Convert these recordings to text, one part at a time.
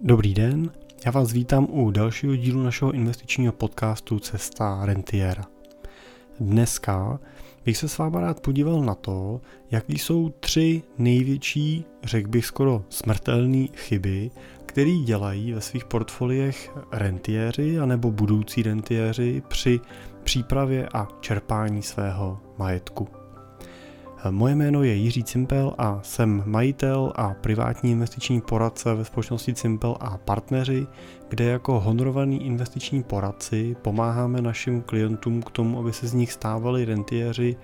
Dobrý den, já vás vítám u dalšího dílu našeho investičního podcastu Cesta Rentiera. Dneska bych se s vámi rád podíval na to, jaký jsou tři největší, řekl bych skoro smrtelné chyby, které dělají ve svých portfoliech rentiéři anebo budoucí rentiéři při přípravě a čerpání svého majetku. Moje jméno je Jiří Cimpel a jsem majitel a privátní investiční poradce ve společnosti Cimpel a partneři, kde jako honorovaný investiční poradci pomáháme našim klientům k tomu, aby se z nich stávali rentiéři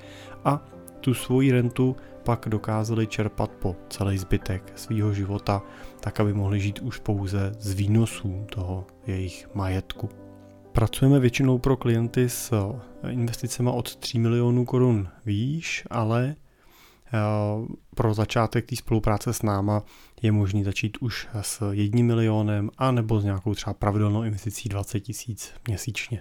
a tu svoji rentu pak dokázali čerpat po celý zbytek svého života, tak aby mohli žít už pouze z výnosů toho jejich majetku. Pracujeme většinou pro klienty s investicemi od 3 milionů korun výš, ale pro začátek té spolupráce s náma je možný začít už s jedním milionem a nebo s nějakou třeba pravidelnou investicí 20 tisíc měsíčně.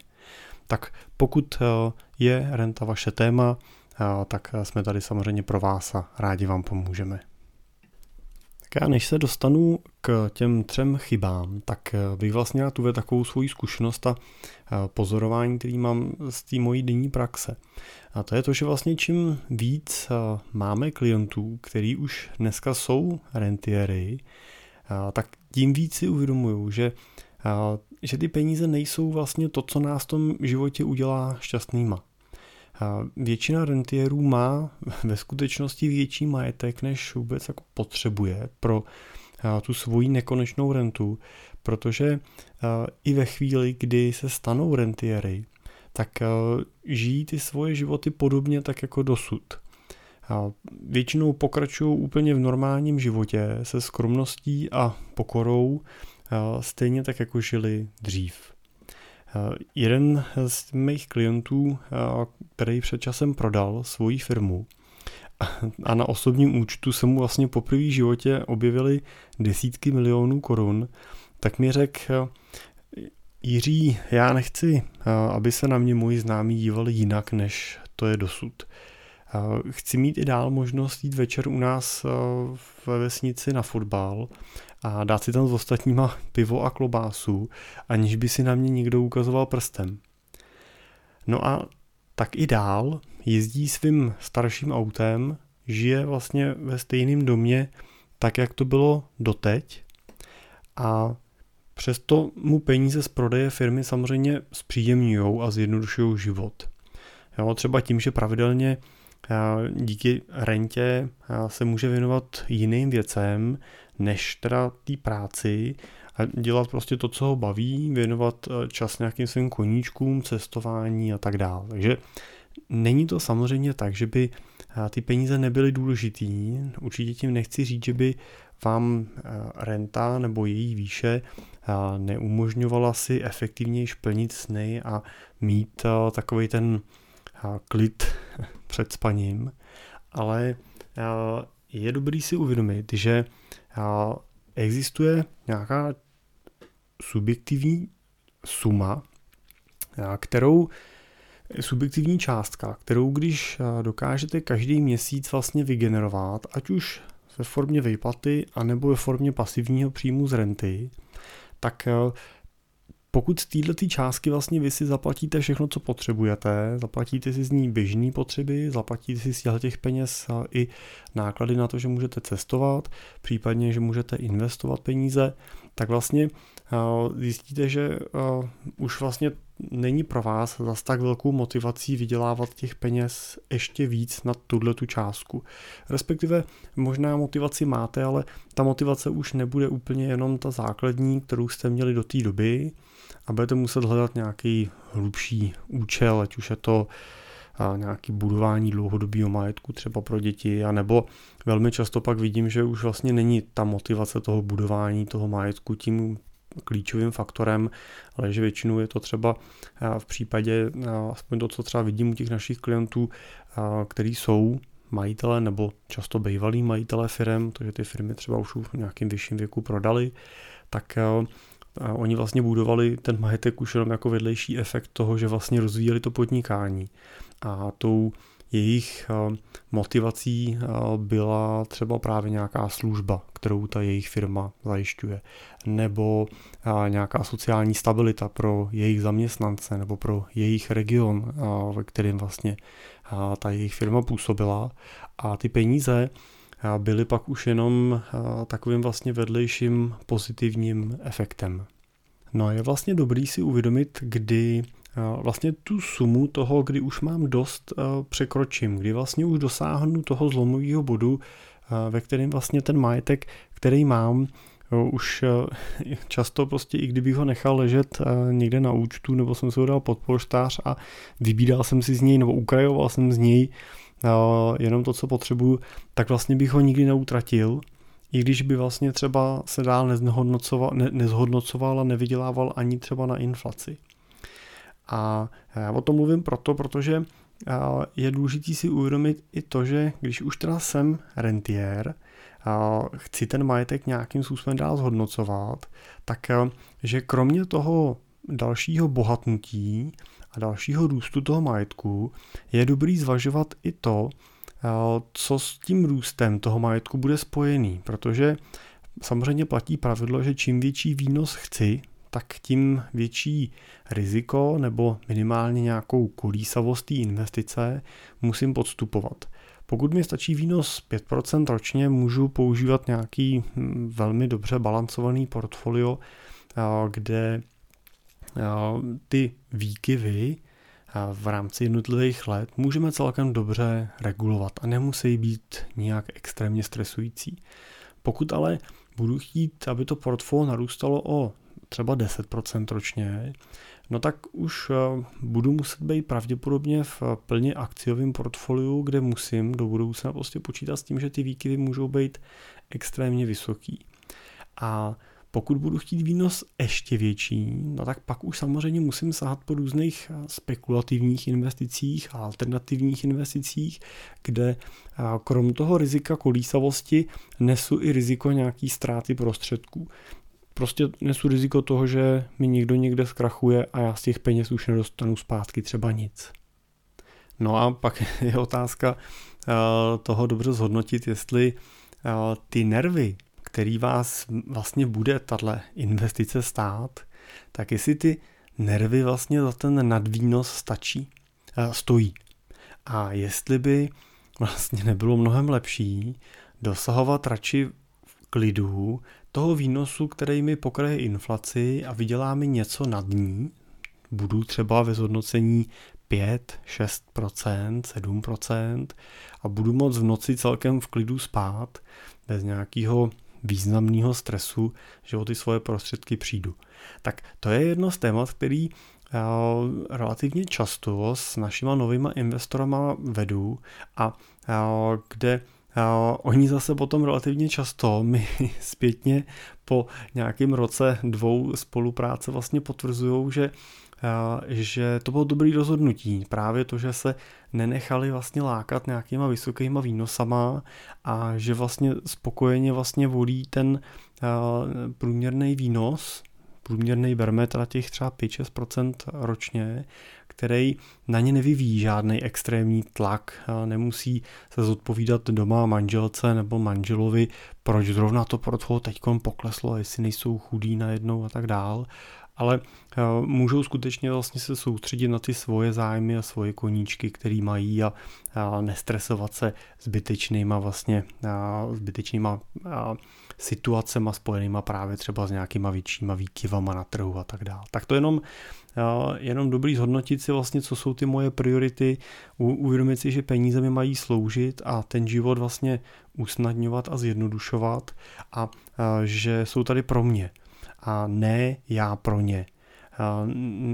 Tak pokud eh, je renta vaše téma, eh, tak jsme tady samozřejmě pro vás a rádi vám pomůžeme. Já než se dostanu k těm třem chybám, tak bych vlastně rád uvedl takovou svoji zkušenost a pozorování, který mám z té mojí denní praxe. A to je to, že vlastně čím víc máme klientů, který už dneska jsou rentiery, tak tím víc si uvědomuju, že, že ty peníze nejsou vlastně to, co nás v tom životě udělá šťastnýma. Většina rentierů má ve skutečnosti větší majetek, než vůbec jako potřebuje pro tu svoji nekonečnou rentu, protože i ve chvíli, kdy se stanou rentiery, tak žijí ty svoje životy podobně tak jako dosud. Většinou pokračují úplně v normálním životě se skromností a pokorou, stejně tak jako žili dřív. Eh, jeden z mých klientů, eh, který před časem prodal svoji firmu a na osobním účtu se mu vlastně poprvé v životě objevily desítky milionů korun, tak mi řekl, eh, Jiří, já nechci, aby se na mě moji známí dívali jinak, než to je dosud. Chci mít i dál možnost jít večer u nás ve vesnici na fotbal a dát si tam s ostatníma pivo a klobásu, aniž by si na mě někdo ukazoval prstem. No a tak i dál jezdí svým starším autem, žije vlastně ve stejném domě, tak jak to bylo doteď a přesto mu peníze z prodeje firmy samozřejmě zpříjemňují a zjednodušují život. Jo, třeba tím, že pravidelně díky rentě se může věnovat jiným věcem, než teda té práci a dělat prostě to, co ho baví, věnovat eh, čas nějakým svým koníčkům, cestování a tak dále. Takže není to samozřejmě tak, že by eh, ty peníze nebyly důležitý. Určitě tím nechci říct, že by vám eh, renta nebo její výše neumožňovala si efektivněji plnit sny a mít takový ten klid před spaním, ale je dobrý si uvědomit, že existuje nějaká subjektivní suma, kterou subjektivní částka, kterou když dokážete každý měsíc vlastně vygenerovat, ať už ve formě výplaty, anebo ve formě pasivního příjmu z renty, tak pokud z této částky vlastně vy si zaplatíte všechno, co potřebujete, zaplatíte si z ní běžné potřeby, zaplatíte si z těch peněz i náklady na to, že můžete cestovat, případně, že můžete investovat peníze, tak vlastně zjistíte, že už vlastně není pro vás zas tak velkou motivací vydělávat těch peněz ještě víc na tuhle tu částku. Respektive možná motivaci máte, ale ta motivace už nebude úplně jenom ta základní, kterou jste měli do té doby, a budete muset hledat nějaký hlubší účel, ať už je to nějaký budování dlouhodobého majetku třeba pro děti, anebo velmi často pak vidím, že už vlastně není ta motivace toho budování toho majetku tím klíčovým faktorem, ale že většinou je to třeba v případě, aspoň to, co třeba vidím u těch našich klientů, který jsou majitele nebo často bývalí majitele firm, takže ty firmy třeba už v nějakém vyšším věku prodali, tak a oni vlastně budovali ten majetek už jenom jako vedlejší efekt toho, že vlastně rozvíjeli to podnikání. A tou jejich motivací byla třeba právě nějaká služba, kterou ta jejich firma zajišťuje, nebo nějaká sociální stabilita pro jejich zaměstnance nebo pro jejich region, ve kterém vlastně ta jejich firma působila. A ty peníze byly pak už jenom takovým vlastně vedlejším pozitivním efektem. No je vlastně dobrý si uvědomit, kdy vlastně tu sumu toho, kdy už mám dost, překročím, kdy vlastně už dosáhnu toho zlomového bodu, ve kterém vlastně ten majetek, který mám, už často prostě, i kdybych ho nechal ležet někde na účtu, nebo jsem se ho dal pod polštář a vybíral jsem si z něj, nebo ukrajoval jsem z něj jenom to, co potřebuju, tak vlastně bych ho nikdy neutratil, i když by vlastně třeba se dál nezhodnocoval, ne, nezhodnocoval a nevydělával ani třeba na inflaci. A já o tom mluvím proto, protože je důležité si uvědomit i to, že když už teda jsem rentier, chci ten majetek nějakým způsobem dál zhodnocovat, tak že kromě toho dalšího bohatnutí a dalšího růstu toho majetku je dobrý zvažovat i to, co s tím růstem toho majetku bude spojený, protože samozřejmě platí pravidlo, že čím větší výnos chci, tak tím větší riziko nebo minimálně nějakou kolísavost té investice musím podstupovat. Pokud mi stačí výnos 5% ročně, můžu používat nějaký hm, velmi dobře balancovaný portfolio, kde ty výkyvy v rámci jednotlivých let můžeme celkem dobře regulovat a nemusí být nijak extrémně stresující. Pokud ale budu chtít, aby to portfolio narůstalo o třeba 10% ročně, no tak už eh, budu muset být pravděpodobně v plně akciovém portfoliu, kde musím do budoucna prostě počítat s tím, že ty výkyvy můžou být extrémně vysoký. A pokud budu chtít výnos ještě větší, no tak pak už samozřejmě musím sahat po různých eh, spekulativních investicích a alternativních investicích, kde eh, krom toho rizika kolísavosti nesu i riziko nějaký ztráty prostředků. Prostě nesu riziko toho, že mi někdo někde zkrachuje a já z těch peněz už nedostanu zpátky třeba nic. No a pak je otázka eh, toho dobře zhodnotit, jestli ty nervy, který vás vlastně bude tahle investice stát, tak jestli ty nervy vlastně za ten nadvýnos stačí, eh, stojí. A jestli by vlastně nebylo mnohem lepší dosahovat radši klidu toho výnosu, který mi pokraje inflaci a vydělá mi něco nad ní, budu třeba ve zhodnocení 5, 6%, 7% a budu moct v noci celkem v klidu spát bez nějakého významného stresu, že o ty svoje prostředky přijdu. Tak to je jedno z témat, který eh, relativně často s našima novýma investorama vedu a eh, kde Uh, oni zase potom relativně často mi zpětně po nějakém roce dvou spolupráce vlastně potvrzují, že že to bylo dobrý rozhodnutí. Právě to, že se nenechali vlastně lákat nějakýma vysokýma výnosama a že vlastně spokojeně vlastně volí ten průměrný výnos, průměrný berme teda těch třeba 5-6% ročně, který na ně nevyvíjí žádný extrémní tlak, nemusí se zodpovídat doma manželce nebo manželovi, proč zrovna to portfolio teď pokleslo, jestli nejsou chudí najednou a tak dál, ale eh, můžou skutečně vlastně se soustředit na ty svoje zájmy a svoje koníčky, který mají a, a nestresovat se zbytečnýma vlastně a, zbytečnýma a, situacema spojenýma právě třeba s nějakýma většíma výkyvama na trhu a tak dále. Tak to jenom jenom dobrý zhodnotit si vlastně, co jsou ty moje priority, uvědomit si, že peníze mi mají sloužit a ten život vlastně usnadňovat a zjednodušovat a že jsou tady pro mě a ne já pro ně.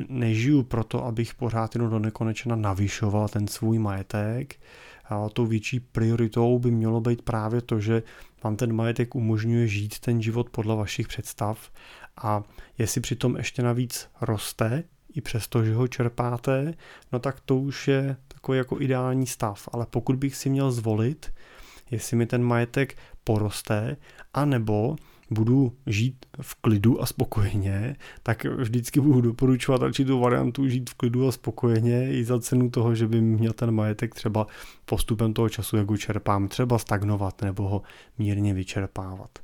Nežiju proto, abych pořád jenom do nekonečna navyšoval ten svůj majetek. A tou větší prioritou by mělo být právě to, že vám ten majetek umožňuje žít ten život podle vašich představ a jestli přitom ještě navíc roste, i přesto, že ho čerpáte, no tak to už je takový jako ideální stav. Ale pokud bych si měl zvolit, jestli mi ten majetek poroste, anebo budu žít v klidu a spokojeně, tak vždycky budu doporučovat tu variantu žít v klidu a spokojeně i za cenu toho, že by měl ten majetek třeba postupem toho času, jak ho čerpám, třeba stagnovat nebo ho mírně vyčerpávat.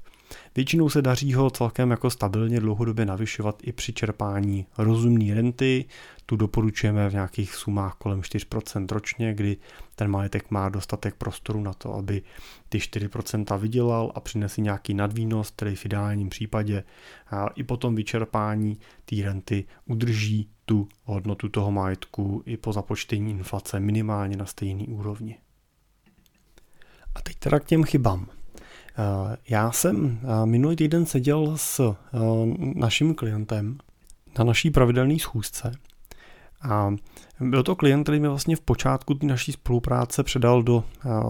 Většinou se daří ho celkem jako stabilně dlouhodobě navyšovat i při čerpání rozumné renty. Tu doporučujeme v nějakých sumách kolem 4% ročně, kdy ten majetek má dostatek prostoru na to, aby ty 4% vydělal a přinesl nějaký nadvýnos, který v ideálním případě i po tom vyčerpání té renty udrží tu hodnotu toho majetku i po započtení inflace minimálně na stejný úrovni. A teď teda k těm chybám. Eh, já jsem eh, minulý týden seděl s eh, naším klientem na naší pravidelné schůzce a byl to klient, který mi vlastně v počátku té naší spolupráce předal do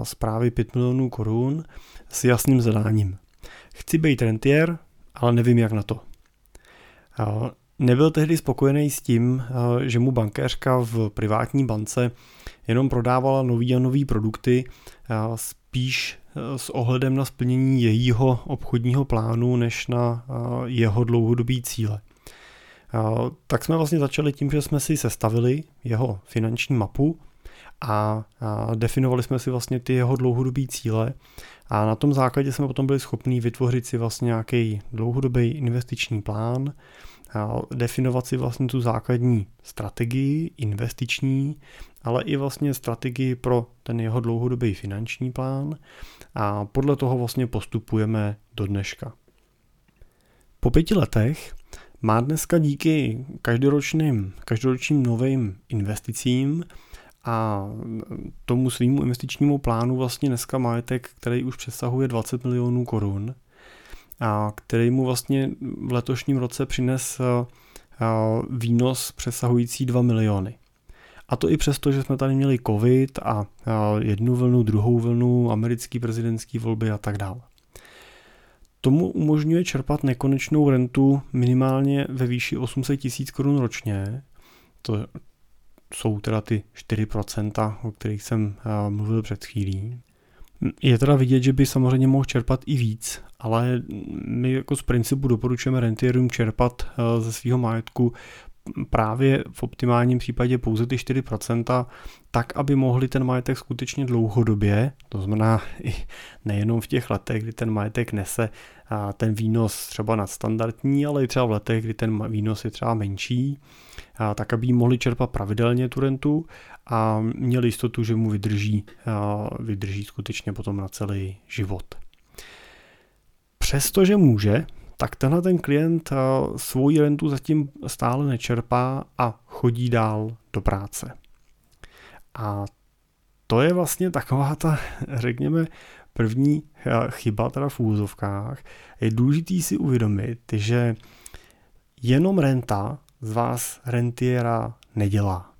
zprávy 5 milionů korun s jasným zadáním. Chci být rentier, ale nevím jak na to. Nebyl tehdy spokojený s tím, že mu bankéřka v privátní bance jenom prodávala nový a nový produkty, spíš Eh, s ohledem na splnění jejího obchodního plánu, než na eh, jeho dlouhodobý cíle. Eh, tak jsme vlastně začali tím, že jsme si sestavili jeho finanční mapu a definovali jsme si vlastně ty jeho dlouhodobý cíle a na tom základě jsme potom byli schopni vytvořit si vlastně nějaký dlouhodobý investiční plán, definovat si vlastně tu základní strategii investiční, ale i vlastně strategii pro ten jeho dlouhodobý finanční plán a podle toho vlastně postupujeme do dneška. Po pěti letech má dneska díky každoročním, každoročním novým investicím a tomu svýmu investičnímu plánu vlastně dneska majetek, který už přesahuje 20 milionů korun a který mu vlastně v letošním roce přines výnos přesahující 2 miliony. A to i přesto, že jsme tady měli covid a jednu vlnu, druhou vlnu, americký prezidentský volby a tak dále. Tomu umožňuje čerpat nekonečnou rentu minimálně ve výši 800 tisíc korun ročně. To jsou teda ty 4%, o kterých jsem mluvil před chvílí. Je teda vidět, že by samozřejmě mohl čerpat i víc, ale my jako z principu doporučujeme rentierům čerpat ze svého majetku právě v optimálním případě pouze ty 4%, tak, aby mohli ten majetek skutečně dlouhodobě, to znamená i nejenom v těch letech, kdy ten majetek nese ten výnos třeba nadstandardní, ale i třeba v letech, kdy ten výnos je třeba menší, tak aby mohli čerpat pravidelně tu rentu a měli jistotu, že mu vydrží, vydrží skutečně potom na celý život. Přestože může tak tenhle ten klient eh, svoji rentu zatím stále nečerpá a chodí dál do práce. A to je vlastně taková ta, řekněme, první eh, chyba teda v úzovkách. Je důležitý si uvědomit, že jenom renta z vás rentiera nedělá.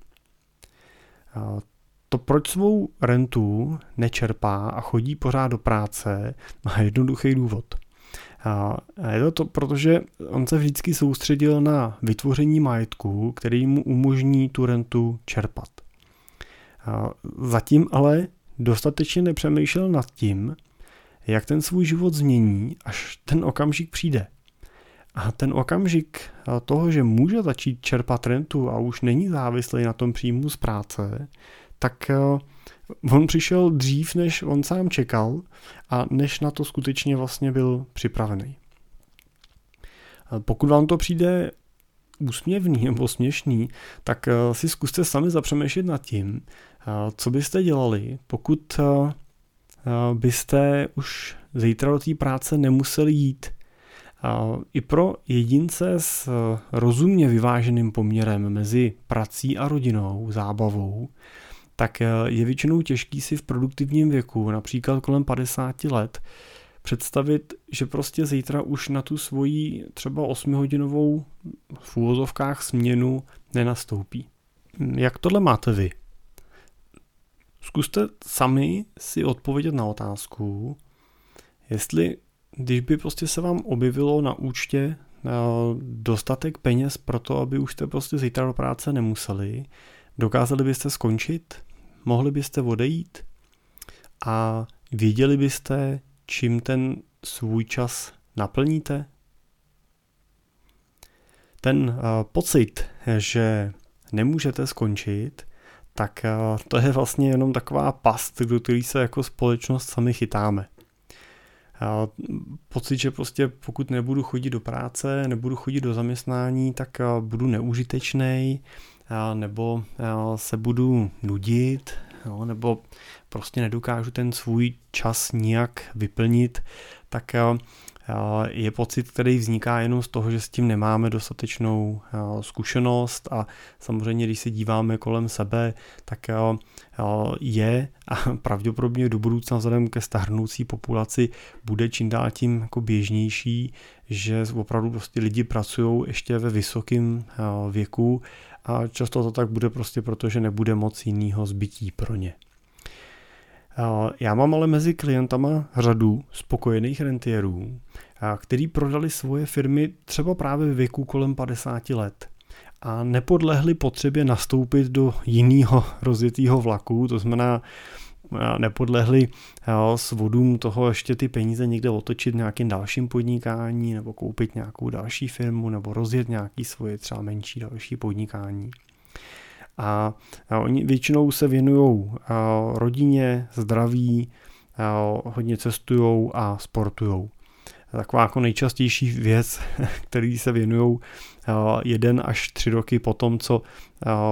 Eh, to, proč svou rentu nečerpá a chodí pořád do práce, má jednoduchý důvod – a je to, to protože on se vždycky soustředil na vytvoření majetku, který mu umožní tu rentu čerpat. A zatím ale dostatečně nepřemýšlel nad tím, jak ten svůj život změní, až ten okamžik přijde. A ten okamžik toho, že může začít čerpat rentu a už není závislý na tom příjmu z práce, tak on přišel dřív, než on sám čekal a než na to skutečně vlastně byl připravený. Pokud vám to přijde úsměvný nebo směšný, tak eh, si zkuste sami zapřemýšlet nad tím, eh, co byste dělali, pokud eh, byste už zítra do té práce nemuseli jít. I pro jedince s rozumně vyváženým poměrem mezi prací a rodinou, zábavou, tak eh, je většinou těžký si v produktivním věku, například kolem 50 let, představit, že prostě zítra už na tu svoji třeba 8-hodinovou v úvozovkách směnu nenastoupí. Jak tohle máte vy? Zkuste sami si odpovědět na otázku, jestli když by prostě se vám objevilo na účtě eh, dostatek peněz pro to, aby už jste prostě zítra do práce nemuseli, dokázali byste skončit? Mohli byste odejít a věděli byste, čím ten svůj čas naplníte? Ten pocit, že nemůžete skončit, tak to je vlastně jenom taková past, do který se jako společnost sami chytáme. Pocit, že prostě pokud nebudu chodit do práce, nebudu chodit do zaměstnání, tak budu neužitečný, nebo se budu nudit, nebo prostě nedokážu ten svůj čas nijak vyplnit, tak je pocit, který vzniká jenom z toho, že s tím nemáme dostatečnou zkušenost a samozřejmě, když se díváme kolem sebe, tak je a pravděpodobně do budoucna vzhledem ke starnoucí populaci bude čím dál tím jako běžnější, že opravdu prostě lidi pracují ještě ve vysokém věku a často to tak bude prostě proto, že nebude moc jiného zbytí pro ně. Já mám ale mezi klientama řadu spokojených rentierů, který prodali svoje firmy třeba právě v věku kolem 50 let a nepodlehli potřebě nastoupit do jiného rozjetého vlaku, to znamená nepodlehli s vodům toho ještě ty peníze někde otočit v nějakým dalším podnikání nebo koupit nějakou další firmu nebo rozjet nějaký svoje třeba menší další podnikání. A, oni většinou se věnují rodině, zdraví, hodně cestují a sportují. Taková jako nejčastější věc, který se věnují jeden až tři roky po tom, co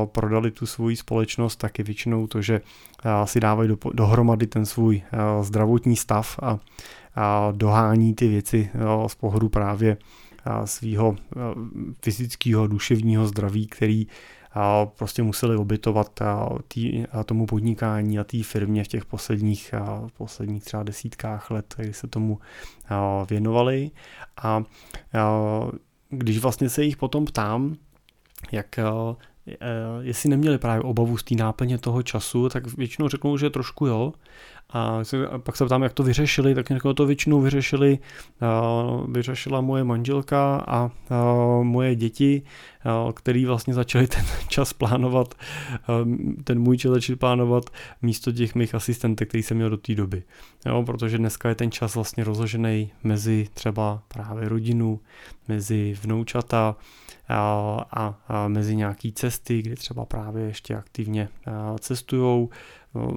prodali tu svoji společnost, tak je většinou to, že si dávají do, dohromady ten svůj zdravotní stav a, a dohání ty věci z pohledu právě svého fyzického, duševního zdraví, který prostě museli obytovat tý, tomu podnikání a té firmě v těch posledních, posledních třeba desítkách let, kdy se tomu věnovali. A když vlastně se jich potom ptám, jak jestli neměli právě obavu z té náplně toho času, tak většinou řeknou, že trošku jo, a pak se ptám, jak to vyřešili, tak jako to většinou vyřešili, vyřešila moje manželka a moje děti, který vlastně začali ten čas plánovat, ten můj čas začali plánovat místo těch mých asistentek, který jsem měl do té doby. Jo, protože dneska je ten čas vlastně rozložený mezi třeba právě rodinu, mezi vnoučata, a, mezi nějaký cesty, kdy třeba právě ještě aktivně cestujou,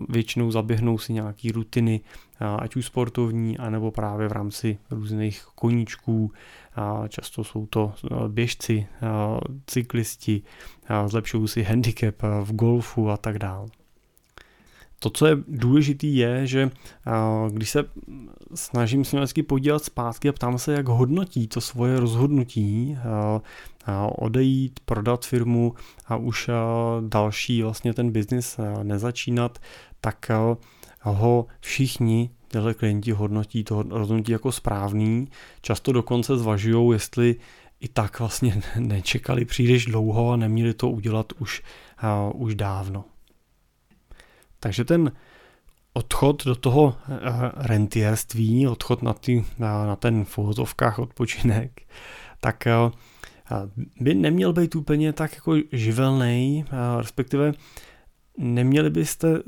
většinou zaběhnou si nějaký rutiny, ať už sportovní, anebo právě v rámci různých koníčků. Často jsou to běžci, cyklisti, zlepšují si handicap v golfu a tak dále. To, co je důležité, je, že když se snažím se vždycky podívat zpátky a ptám se, jak hodnotí to svoje rozhodnutí odejít, prodat firmu a už další vlastně ten biznis nezačínat, tak ho všichni tyhle klienti hodnotí to rozhodnutí jako správný. Často dokonce zvažují, jestli i tak vlastně nečekali příliš dlouho a neměli to udělat už, už dávno. Takže ten odchod do toho eh, rentierství, odchod na, ty, na, na ten v odpočinek, tak eh, by neměl být úplně tak jako živelný, eh, respektive neměli byste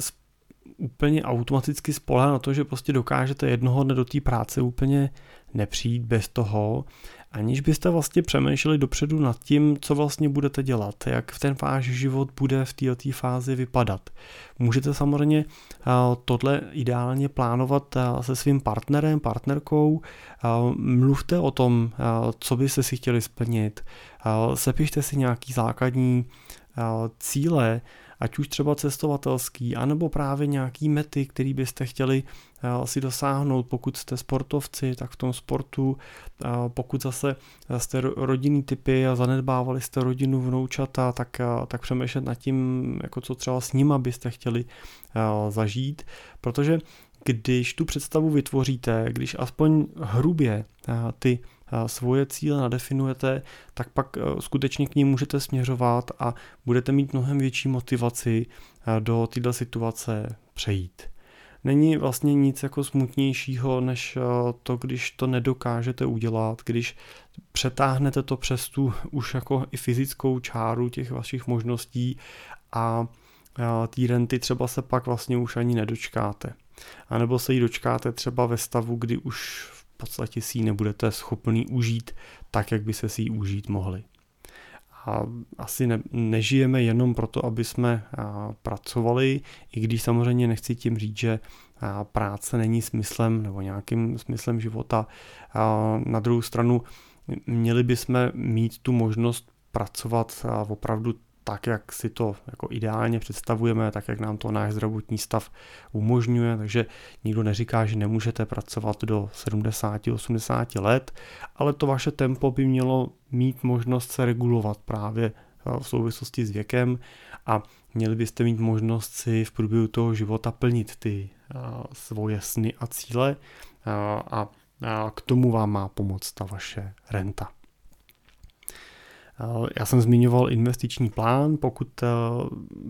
úplně automaticky spolehat na to, že prostě dokážete jednoho dne do té práce úplně nepřijít bez toho, aniž byste vlastně přemýšleli dopředu nad tím, co vlastně budete dělat, jak ten váš život bude v této fázi vypadat. Můžete samozřejmě tohle ideálně plánovat se svým partnerem, partnerkou, mluvte o tom, co byste si chtěli splnit, sepište si nějaký základní cíle, ať už třeba cestovatelský, anebo právě nějaký mety, který byste chtěli eh, si dosáhnout, pokud jste sportovci, tak v tom sportu, pokud zase jste rodinný typy a zanedbávali jste rodinu vnoučata, tak, eh, tak přemýšlet nad tím, jako co třeba s nima byste chtěli eh, zažít, protože když tu představu vytvoříte, když aspoň hrubě ty svoje cíle nadefinujete, tak pak e, skutečně k ním můžete směřovat a budete mít mnohem větší motivaci do této situace přejít. Není vlastně nic jako smutnějšího, než to, když to nedokážete udělat, když přetáhnete to přes tu už jako i fyzickou čáru těch vašich možností a té renty třeba se pak vlastně už ani nedočkáte. A nebo se jí dočkáte třeba ve stavu, kdy už podstatě si ji nebudete schopný užít tak, jak by se si ji užít mohli. A asi ne, nežijeme jenom proto, aby jsme pracovali, i když samozřejmě nechci tím říct, že práce není smyslem nebo nějakým smyslem života. Na druhou stranu měli bychom mít tu možnost pracovat opravdu tak, jak si to jako ideálně představujeme, tak, jak nám to náš zdravotní stav umožňuje, takže nikdo neříká, že nemůžete pracovat do 70-80 let, ale to vaše tempo by mělo mít možnost se regulovat právě v souvislosti s věkem a měli byste mít možnost si v průběhu toho života plnit ty svoje sny a cíle a k tomu vám má pomoct ta vaše renta. Já jsem zmiňoval investiční plán, pokud eh,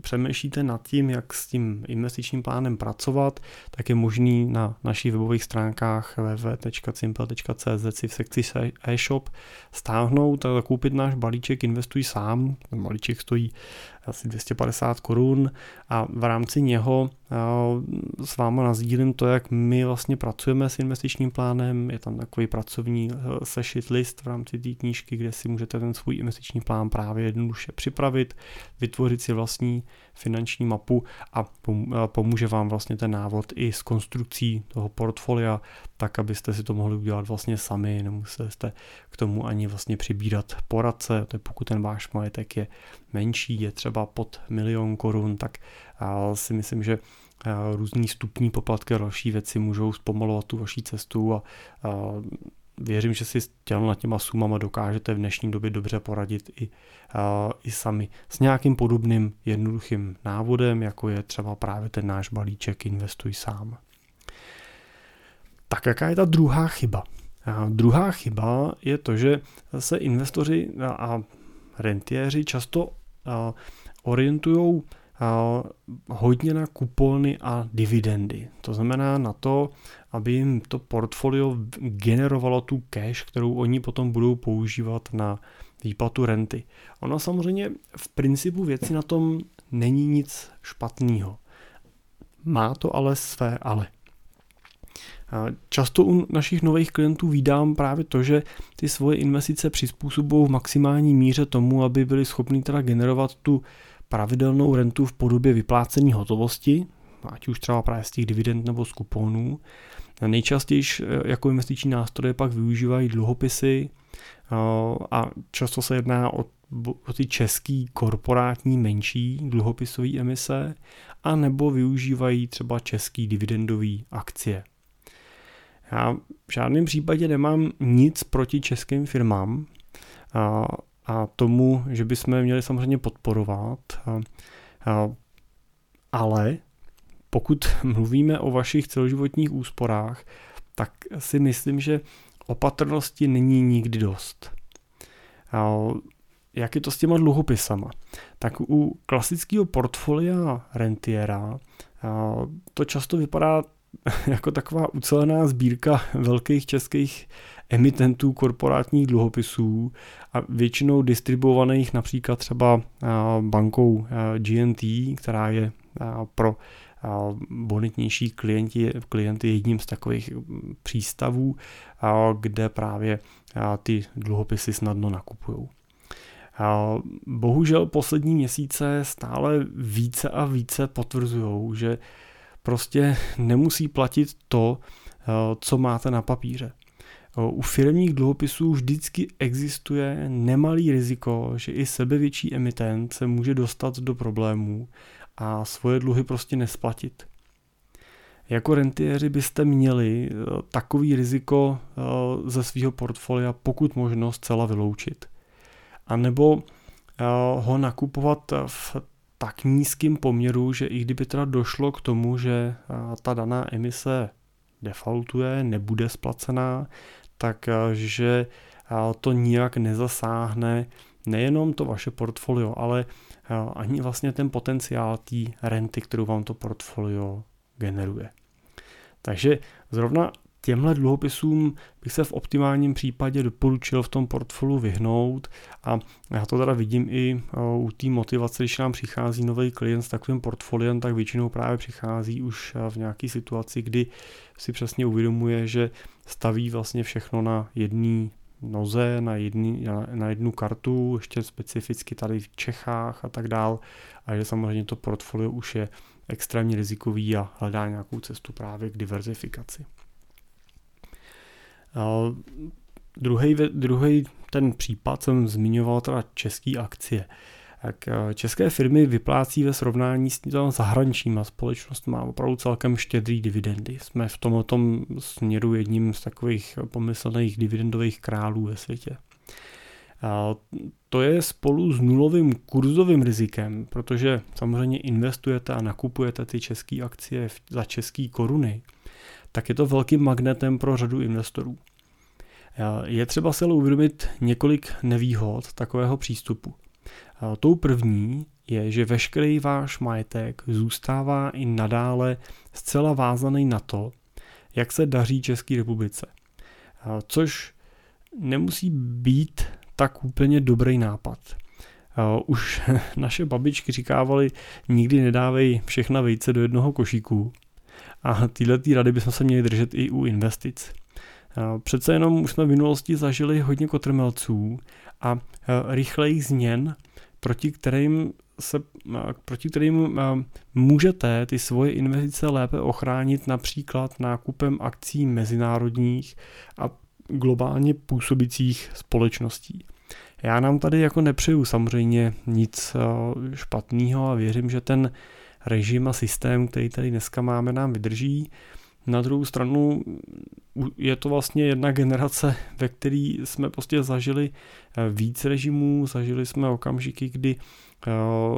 přemýšlíte nad tím, jak s tím investičním plánem pracovat, tak je možný na našich webových stránkách www.simple.cz si v sekci e-shop stáhnout a koupit náš balíček Investuj sám. Ten balíček stojí asi 250 korun a v rámci něho s váma nazdílím to, jak my vlastně pracujeme s investičním plánem. Je tam takový pracovní eh, sešit list v rámci té knížky, kde si můžete ten svůj investiční plán právě jednoduše připravit, vytvořit si vlastní finanční mapu a pomůže vám vlastně ten návod i s konstrukcí toho portfolia, tak abyste si to mohli udělat vlastně sami, nemuseli jste k tomu ani vlastně přibírat poradce, to je pokud ten váš majetek je menší, je třeba pod milion korun, tak si myslím, že různý stupní poplatky a další věci můžou zpomalovat tu vaší cestu a, věřím, že si s těma těma sumama dokážete v dnešní době dobře poradit i, i sami s nějakým podobným jednoduchým návodem, jako je třeba právě ten náš balíček Investuj sám. Tak jaká je ta druhá chyba? A druhá chyba je to, že se investoři a rentiéři často orientují hodně na kupony a dividendy. To znamená na to, aby jim to portfolio generovalo tu cash, kterou oni potom budou používat na výplatu renty. Ono samozřejmě v principu věci na tom není nic špatného. Má to ale své ale. Často u našich nových klientů vídám právě to, že ty svoje investice přizpůsobují v maximální míře tomu, aby byli schopni teda generovat tu pravidelnou rentu v podobě vyplácení hotovosti, ať už třeba právě z těch dividend nebo z kuponů. Nejčastěji eh, jako investiční nástroje pak využívají dluhopisy eh, a často se jedná o, o ty český korporátní menší dluhopisové emise a nebo využívají třeba český dividendový akcie. Já v žádném případě nemám nic proti českým firmám a, tomu, že bychom měli samozřejmě podporovat, a, a, ale pokud mluvíme o vašich celoživotních úsporách, tak si myslím, že opatrnosti není nikdy dost. A, jak je to s těma dluhopisama? Tak u klasického portfolia rentiera to často vypadá jako taková ucelená sbírka velkých českých emitentů korporátních dluhopisů a většinou distribuovaných například třeba bankou GNT, která je pro bonitnější klienti, klienty jedním z takových přístavů, kde právě ty dluhopisy snadno nakupují. Bohužel poslední měsíce stále více a více potvrzují, že prostě nemusí platit to, eh, co máte na papíře. Eh, u firmních dluhopisů vždycky existuje nemalý riziko, že i sebevětší emitent se může dostat do problémů a svoje dluhy prostě nesplatit. Jako rentiéři byste měli eh, takový riziko ze svého portfolia pokud možno zcela vyloučit. A nebo ho nakupovat v tak nízkým poměru, že i kdyby teda došlo k tomu, že ta daná emise defaultuje, nebude splacená, takže to nijak nezasáhne nejenom to vaše portfolio, ale ani vlastně ten potenciál té renty, kterou vám to portfolio generuje. Takže zrovna těmhle dluhopisům bych se v optimálním případě doporučil v tom portfoliu vyhnout a já to teda vidím i u té motivace, když nám přichází nový klient s takovým portfoliem, tak většinou právě přichází už v nějaké situaci, kdy si přesně uvědomuje, že staví vlastně všechno na jedné noze, na, jedný, na jednu kartu, ještě specificky tady v Čechách a tak dál a že samozřejmě to portfolio už je extrémně rizikový a hledá nějakou cestu právě k diverzifikaci. Druhý, druhý ten případ jsem zmiňoval teda české akcie. Tak eh, české firmy vyplácí ve srovnání s zahraničníma společnostmi opravdu celkem štědrý dividendy. Jsme v tomto směru jedním z takových pomyslných dividendových králů ve světě. A to je spolu s nulovým kurzovým rizikem, protože samozřejmě investujete a nakupujete ty české akcie za české koruny, tak je to velkým magnetem pro řadu investorů. Je třeba si ale uvědomit několik nevýhod takového přístupu. Tou první je, že veškerý váš majetek zůstává i nadále zcela vázaný na to, jak se daří České republice. Což nemusí být tak úplně dobrý nápad. Už naše babičky říkávaly, nikdy nedávej všechna vejce do jednoho košíku. A tyhle rady bychom se měli držet i u investic. Přece jenom už jsme v minulosti zažili hodně kotrmelců a rychlejch změn, proti kterým se, proti kterým můžete ty svoje investice lépe ochránit například nákupem akcí mezinárodních a globálně působících společností. Já nám tady jako nepřeju samozřejmě nic špatného a věřím, že ten režim a systém, který tady dneska máme, nám vydrží. Na druhou stranu je to vlastně jedna generace, ve které jsme prostě zažili eh, víc režimů, zažili jsme okamžiky, kdy eh,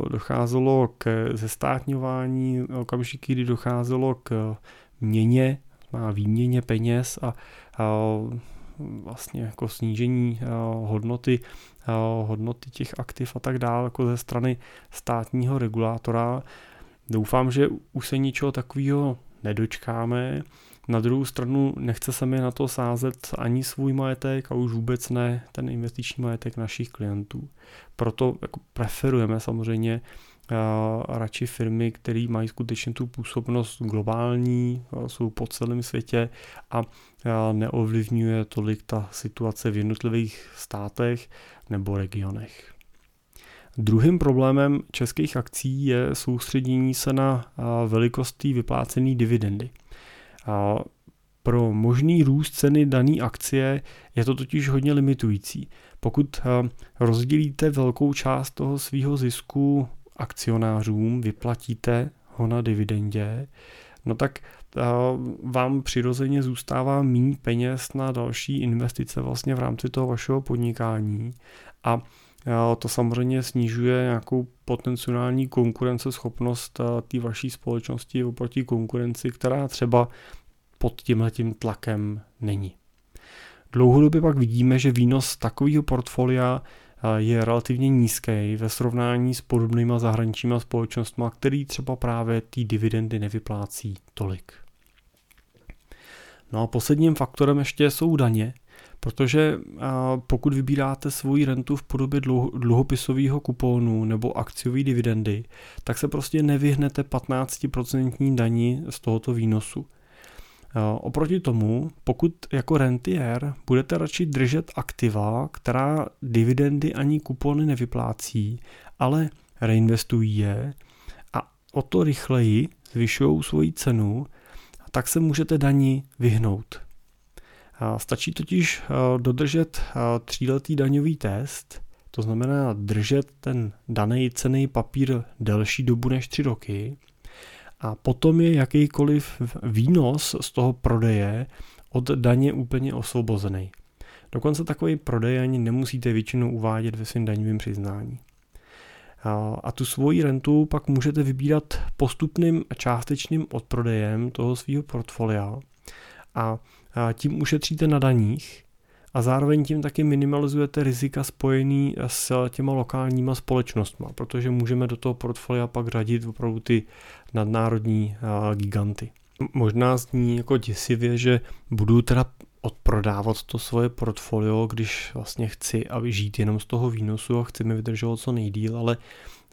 docházelo k zestátňování, okamžiky, kdy docházelo k měně, má výměně peněz a, vlastně jako snížení eh, hodnoty, hodnoty těch aktiv a tak dále jako ze strany státního regulátora. Doufám, že už se ničeho takového nedočkáme. Na druhou stranu nechce se mi na to sázet ani svůj majetek a už vůbec ne ten investiční majetek našich klientů. Proto jako preferujeme samozřejmě uh, radši firmy, které mají skutečně tu působnost globální, uh, jsou po celém světě a uh, neovlivňuje tolik ta situace v jednotlivých státech nebo regionech. Druhým problémem českých akcí je soustředění se na velikost vyplácené dividendy. Pro možný růst ceny dané akcie je to totiž hodně limitující. Pokud rozdělíte velkou část toho svého zisku akcionářům, vyplatíte ho na dividendě, no tak vám přirozeně zůstává méně peněz na další investice vlastně v rámci toho vašeho podnikání a to samozřejmě snižuje nějakou potenciální konkurenceschopnost eh, té vaší společnosti oproti konkurenci, která třeba pod tímhletím tlakem není. Dlouhodobě pak vidíme, že výnos takového portfolia eh, je relativně nízký ve srovnání s podobnýma zahraničníma společnostmi, který třeba právě ty dividendy nevyplácí tolik. No a posledním faktorem ještě jsou daně, Protože pokud vybíráte svoji rentu v podobě dluhopisového kupónu nebo akciové dividendy, tak se prostě nevyhnete 15% daní z tohoto výnosu. Oproti tomu, pokud jako rentier budete radši držet aktiva, která dividendy ani kupony nevyplácí, ale reinvestují je a o to rychleji zvyšují svoji cenu, tak se můžete daní vyhnout. Stačí totiž dodržet tříletý daňový test, to znamená držet ten daný cený papír delší dobu než tři roky a potom je jakýkoliv výnos z toho prodeje od daně úplně osvobozený. Dokonce takový prodej ani nemusíte většinou uvádět ve svém daňovém přiznání. A tu svoji rentu pak můžete vybírat postupným částečným odprodejem toho svého portfolia a tím ušetříte na daních a zároveň tím taky minimalizujete rizika spojený s těma lokálníma společnostmi, protože můžeme do toho portfolia pak řadit opravdu ty nadnárodní giganty. Možná zní jako děsivě, že budu teda odprodávat to svoje portfolio, když vlastně chci aby žít jenom z toho výnosu a chci mi vydržovat co nejdíl, ale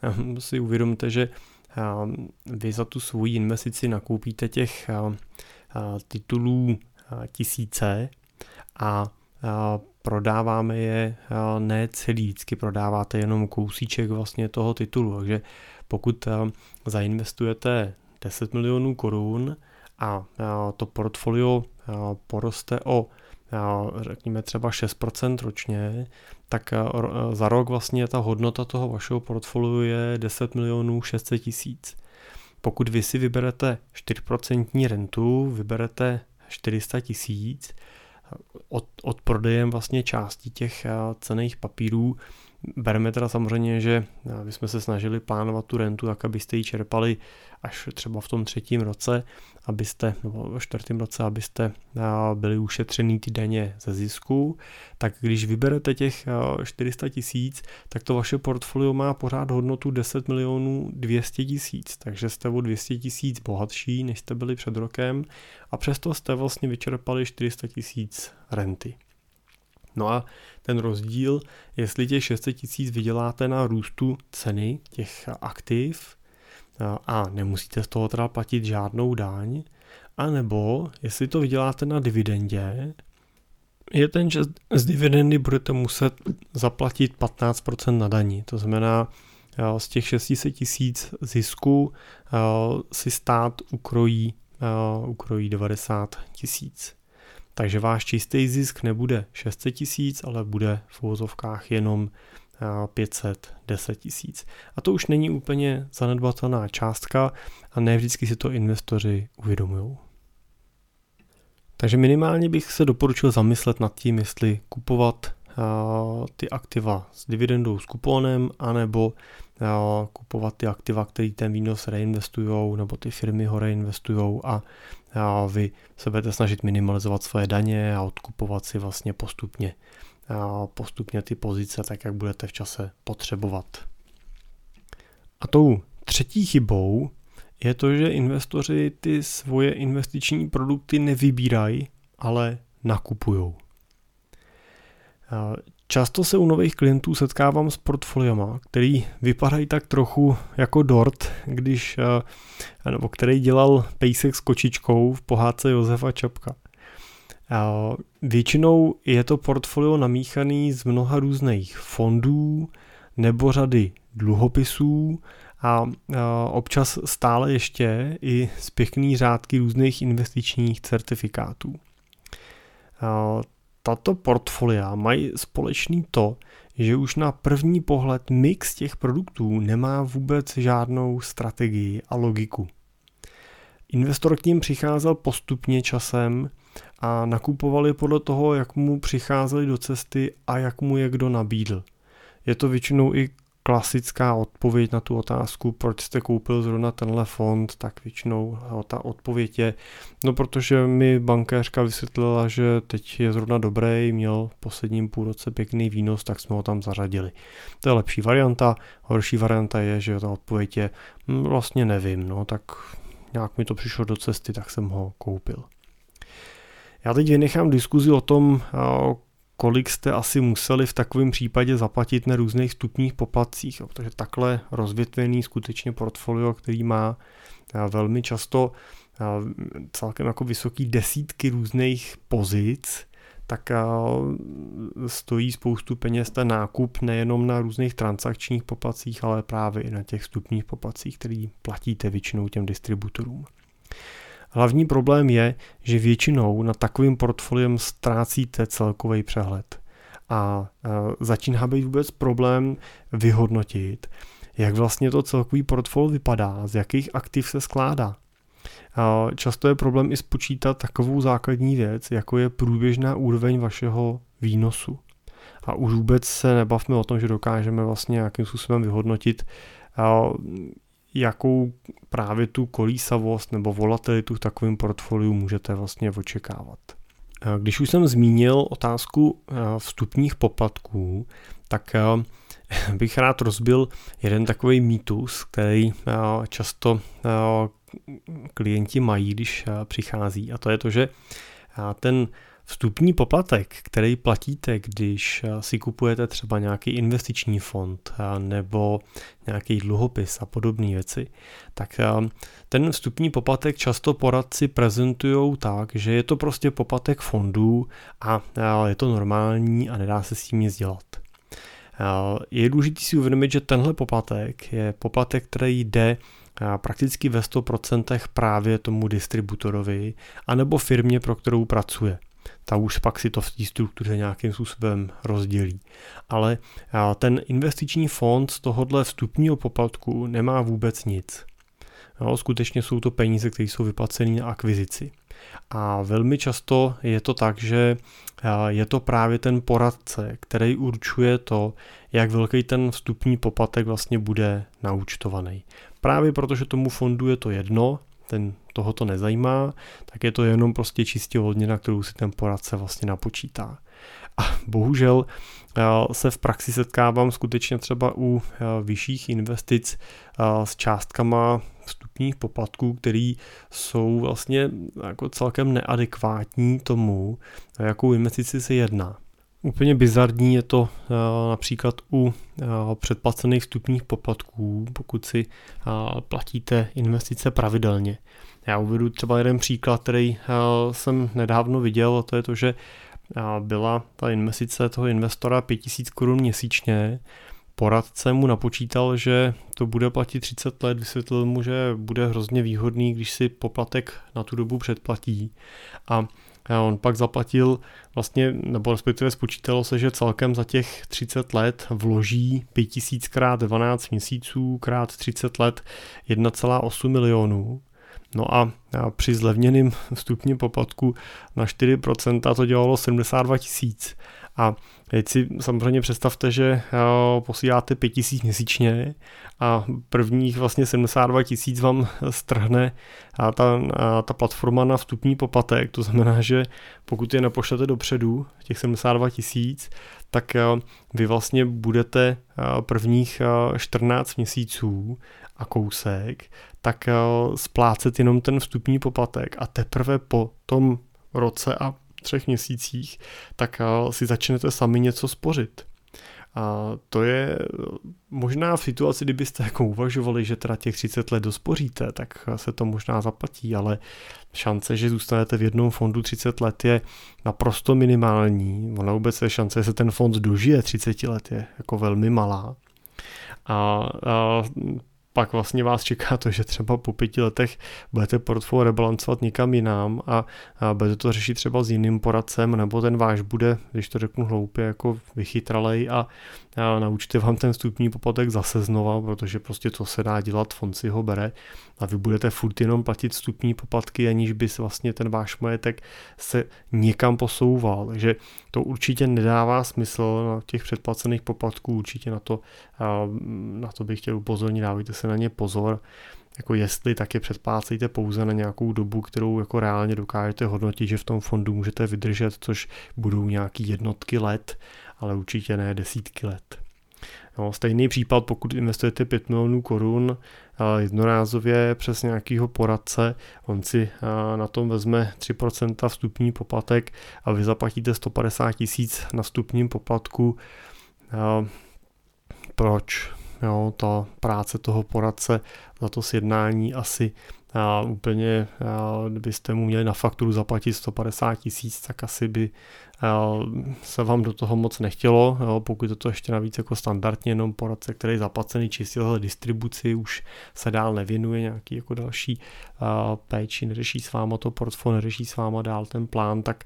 ehm, si uvědomte, že ehm, vy za tu svoji investici nakoupíte těch titulů tisíce a prodáváme je ne celý, vždycky prodáváte jenom kousíček vlastně toho titulu, takže pokud zainvestujete 10 milionů korun a to portfolio poroste o řekněme třeba 6% ročně, tak za rok vlastně ta hodnota toho vašeho portfoliu je 10 milionů 600 tisíc. Pokud vy si vyberete 4% rentu, vyberete 400 tisíc, od, od prodejem vlastně části těch cených papírů Bereme teda samozřejmě, že bychom se snažili plánovat tu rentu tak, abyste ji čerpali až třeba v tom třetím roce, abyste, nebo v čtvrtém roce, abyste byli ušetřený ty daně ze zisku, tak když vyberete těch 400 tisíc, tak to vaše portfolio má pořád hodnotu 10 milionů 200 tisíc, takže jste o 200 tisíc bohatší, než jste byli před rokem. A přesto jste vlastně vyčerpali 400 tisíc renty. No a ten rozdíl, jestli těch 600 tisíc vyděláte na růstu ceny těch aktiv a nemusíte z toho teda platit žádnou daň, anebo jestli to vyděláte na dividendě, je ten, že z dividendy budete muset zaplatit 15% na daní. To znamená, z těch 600 tisíc zisku si stát ukrojí, ukrojí 90 tisíc. Takže váš čistý zisk nebude 600 tisíc, ale bude v uvozovkách jenom 510 tisíc. A to už není úplně zanedbatelná částka a ne vždycky si to investoři uvědomují. Takže minimálně bych se doporučil zamyslet nad tím, jestli kupovat ty aktiva s dividendou s kuponem, anebo kupovat ty aktiva, které ten výnos reinvestují, nebo ty firmy ho reinvestují a a vy se budete snažit minimalizovat svoje daně a odkupovat si vlastně postupně, a postupně ty pozice tak, jak budete v čase potřebovat. A tou třetí chybou je to, že investoři ty svoje investiční produkty nevybírají, ale nakupují. Často se u nových klientů setkávám s portfoliama, který vypadají tak trochu jako dort, když, eh, nebo který dělal pejsek s kočičkou v pohádce Josefa Čapka. Většinou je to portfolio namíchaný z mnoha různých fondů nebo řady dluhopisů a občas stále ještě i z pěkný řádky různých investičních certifikátů tato portfolia mají společný to, že už na první pohled mix těch produktů nemá vůbec žádnou strategii a logiku. Investor k ním přicházel postupně časem a nakupovali podle toho, jak mu přicházeli do cesty a jak mu je kdo nabídl. Je to většinou i klasická odpověď na tu otázku, proč jste koupil zrovna tenhle fond, tak většinou ta odpověď je, no protože mi bankéřka vysvětlila, že teď je zrovna dobrý, měl v posledním půl roce pěkný výnos, tak jsme ho tam zařadili. To je lepší varianta, horší varianta je, že ta odpověď je, hm, vlastně nevím, no tak nějak mi to přišlo do cesty, tak jsem ho koupil. Já teď vynechám diskuzi o tom, kolik jste asi museli v takovém případě zaplatit na různých stupních poplatcích, protože takhle rozvětvený skutečně portfolio, který má velmi často celkem jako vysoký desítky různých pozic, tak stojí spoustu peněz ten nákup nejenom na různých transakčních poplatcích, ale právě i na těch stupních poplatcích, který platíte většinou těm distributorům. Hlavní problém je, že většinou na takovým portfoliem ztrácíte celkový přehled. A začíná být vůbec problém vyhodnotit, jak vlastně to celkový portfolio vypadá, z jakých aktiv se skládá. Často je problém i spočítat takovou základní věc, jako je průběžná úroveň vašeho výnosu. A už vůbec se nebavme o tom, že dokážeme vlastně nějakým způsobem vyhodnotit, jakou právě tu kolísavost nebo volatilitu v takovém portfoliu můžete vlastně očekávat. Když už jsem zmínil otázku eh, vstupních poplatků, tak eh, bych rád rozbil jeden takový mýtus, který eh, často klienti mají, když přichází. A to je to, že ten Vstupní poplatek, který platíte, když eh, si kupujete třeba nějaký investiční fond eh, nebo nějaký dluhopis a podobné věci, tak eh, ten vstupní poplatek často poradci prezentují tak, že je to prostě poplatek fondů a je to normální a nedá se s tím nic dělat. Je důležité si uvědomit, že tenhle poplatek je poplatek, který jde prakticky ve 100% právě tomu distributorovi anebo firmě, pro kterou pracuje ta už pak si to v té struktuře nějakým způsobem rozdělí. Ale ten investiční fond z tohohle vstupního poplatku nemá vůbec nic. Jo, skutečně jsou to peníze, které jsou vyplacené na akvizici. A velmi často je to tak, že je to právě ten poradce, který určuje to, jak velký ten vstupní poplatek vlastně bude naučtovaný. Právě protože tomu fondu je to jedno, ten toho to nezajímá, tak je to jenom prostě čistě odměna, kterou si ten poradce vlastně napočítá. A bohužel eh, se v praxi setkávám skutečně třeba u eh, vyšších investic eh, s částkama vstupních poplatků, které jsou vlastně jako celkem neadekvátní tomu, jakou investici se jedná. Úplně bizarní je to například u předplacených vstupních poplatků, pokud si platíte investice pravidelně. Já uvedu třeba jeden příklad, který eh, jsem nedávno viděl, a to je to, že eh, byla ta investice toho investora 5000 korun měsíčně, poradce mu napočítal, že to bude platit 30 let, vysvětlil mu, že bude hrozně výhodný, když si poplatek na tu dobu předplatí. A on pak zaplatil vlastně, nebo respektive spočítalo se, že celkem za těch 30 let vloží 5000 krát 12 měsíců krát 30 let 1,8 milionů No a při zlevněném vstupním poplatku na 4% to dělalo 72 tisíc. A teď si samozřejmě představte, že posíláte 5 tisíc měsíčně a prvních vlastně 72 tisíc vám strhne ta, ta platforma na vstupní poplatek. To znamená, že pokud je nepošlete dopředu, těch 72 tisíc, tak vy vlastně budete prvních 14 měsíců a kousek, tak eh, splácet jenom ten vstupní poplatek a teprve po tom roce a třech měsících, tak eh, si začnete sami něco spořit. A to je možná v situaci, kdybyste jako uvažovali, že teda těch 30 let dospoříte, tak se to možná zaplatí, ale šance, že zůstanete v jednom fondu 30 let je naprosto minimální. Ona vůbec je šance, že se ten fond dožije 30 let je jako velmi malá. A, a pak vlastně vás čeká to, že třeba po pěti letech budete portfolio rebalancovat někam jinam a, a budete to řešit třeba s jiným poradcem, nebo ten váš bude, když to řeknu hloupě, jako vychytralej a, a naučíte vám ten vstupní poplatek zase znova, protože prostě to se dá dělat, fond si ho bere. A vy budete furt jenom platit vstupní poplatky, aniž by vlastně ten váš majetek se někam posouval. Takže to určitě nedává smysl na těch předplacených poplatků, určitě na to, na to bych chtěl upozornit, dávajte se na ně pozor, jako jestli tak je předplácejte pouze na nějakou dobu, kterou jako reálně dokážete hodnotit, že v tom fondu můžete vydržet, což budou nějaký jednotky let, ale určitě ne desítky let. No, stejný případ, pokud investujete 5 milionů korun jednorázově přes nějakého poradce, on si na tom vezme 3% vstupní poplatek a vy zaplatíte 150 tisíc na vstupním poplatku. Proč? Jo, ta práce toho poradce za to sjednání asi a úplně, a kdybyste mu měli na fakturu zaplatit 150 tisíc, tak asi by se vám do toho moc nechtělo, jo, pokud je to ještě navíc jako standardně jenom poradce, který je zaplacený čistě za distribuci, už se dál nevěnuje nějaký jako další a, péči, neřeší s váma to portfolio, neřeší s váma dál ten plán, tak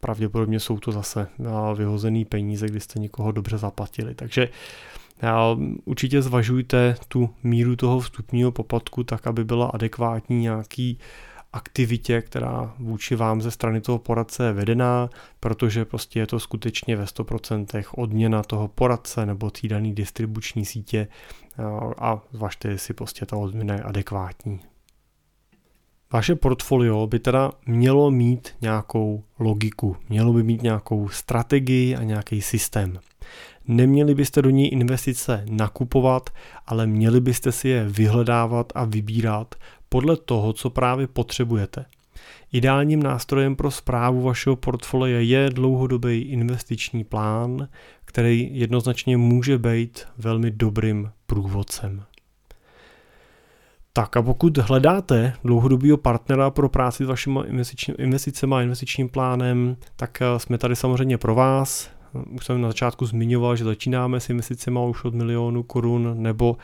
pravděpodobně jsou to zase vyhozený peníze, kdy jste někoho dobře zaplatili. Takže Určitě zvažujte tu míru toho vstupního poplatku tak, aby byla adekvátní nějaký aktivitě, která vůči vám ze strany toho poradce je vedená, protože prostě je to skutečně ve 100% odměna toho poradce nebo té distribuční sítě a zvažte, jestli prostě ta odměna je adekvátní. Vaše portfolio by teda mělo mít nějakou logiku, mělo by mít nějakou strategii a nějaký systém. Neměli byste do ní investice nakupovat, ale měli byste si je vyhledávat a vybírat podle toho, co právě potřebujete. Ideálním nástrojem pro zprávu vašeho portfolia je dlouhodobý investiční plán, který jednoznačně může být velmi dobrým průvodcem. Tak a pokud hledáte dlouhodobého partnera pro práci s vašimi investicemi a investičním plánem, tak eh, jsme tady samozřejmě pro vás. Už jsem na začátku zmiňoval, že začínáme s investicemi už od milionu korun nebo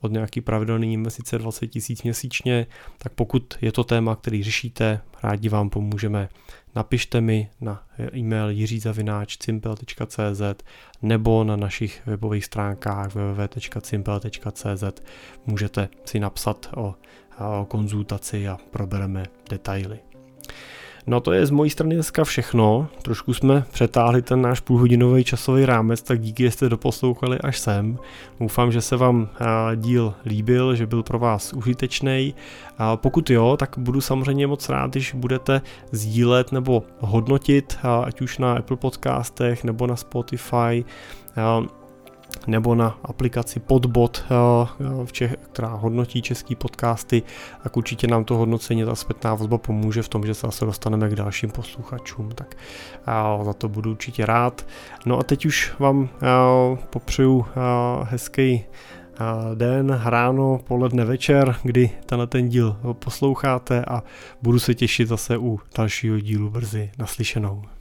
od nějaký pravidelný investice 20 tisíc měsíčně, tak pokud je to téma, který řešíte, rádi vám pomůžeme. Napište mi na e-mail jiřizavináč.cimpel.cz nebo na našich webových stránkách www.cimpel.cz můžete si napsat o, o konzultaci a probereme detaily. No to je z mojí strany dneska všechno. Trošku jsme přetáhli ten náš půlhodinový časový rámec, tak díky, že jste doposlouchali až sem. Doufám, že se vám díl líbil, že byl pro vás užitečný. Pokud jo, tak budu samozřejmě moc rád, když budete sdílet nebo hodnotit, ať už na Apple podcastech nebo na Spotify nebo na aplikaci Podbot, eh, která hodnotí český podcasty, tak určitě nám to hodnocení, ta zpětná vazba pomůže v tom, že se zase dostaneme k dalším posluchačům, tak za to budu určitě rád. No a teď už vám eh, popřeju eh, hezký den, ráno, poledne, večer, kdy tenhle ten díl posloucháte a budu se těšit zase u dalšího dílu brzy naslyšenou.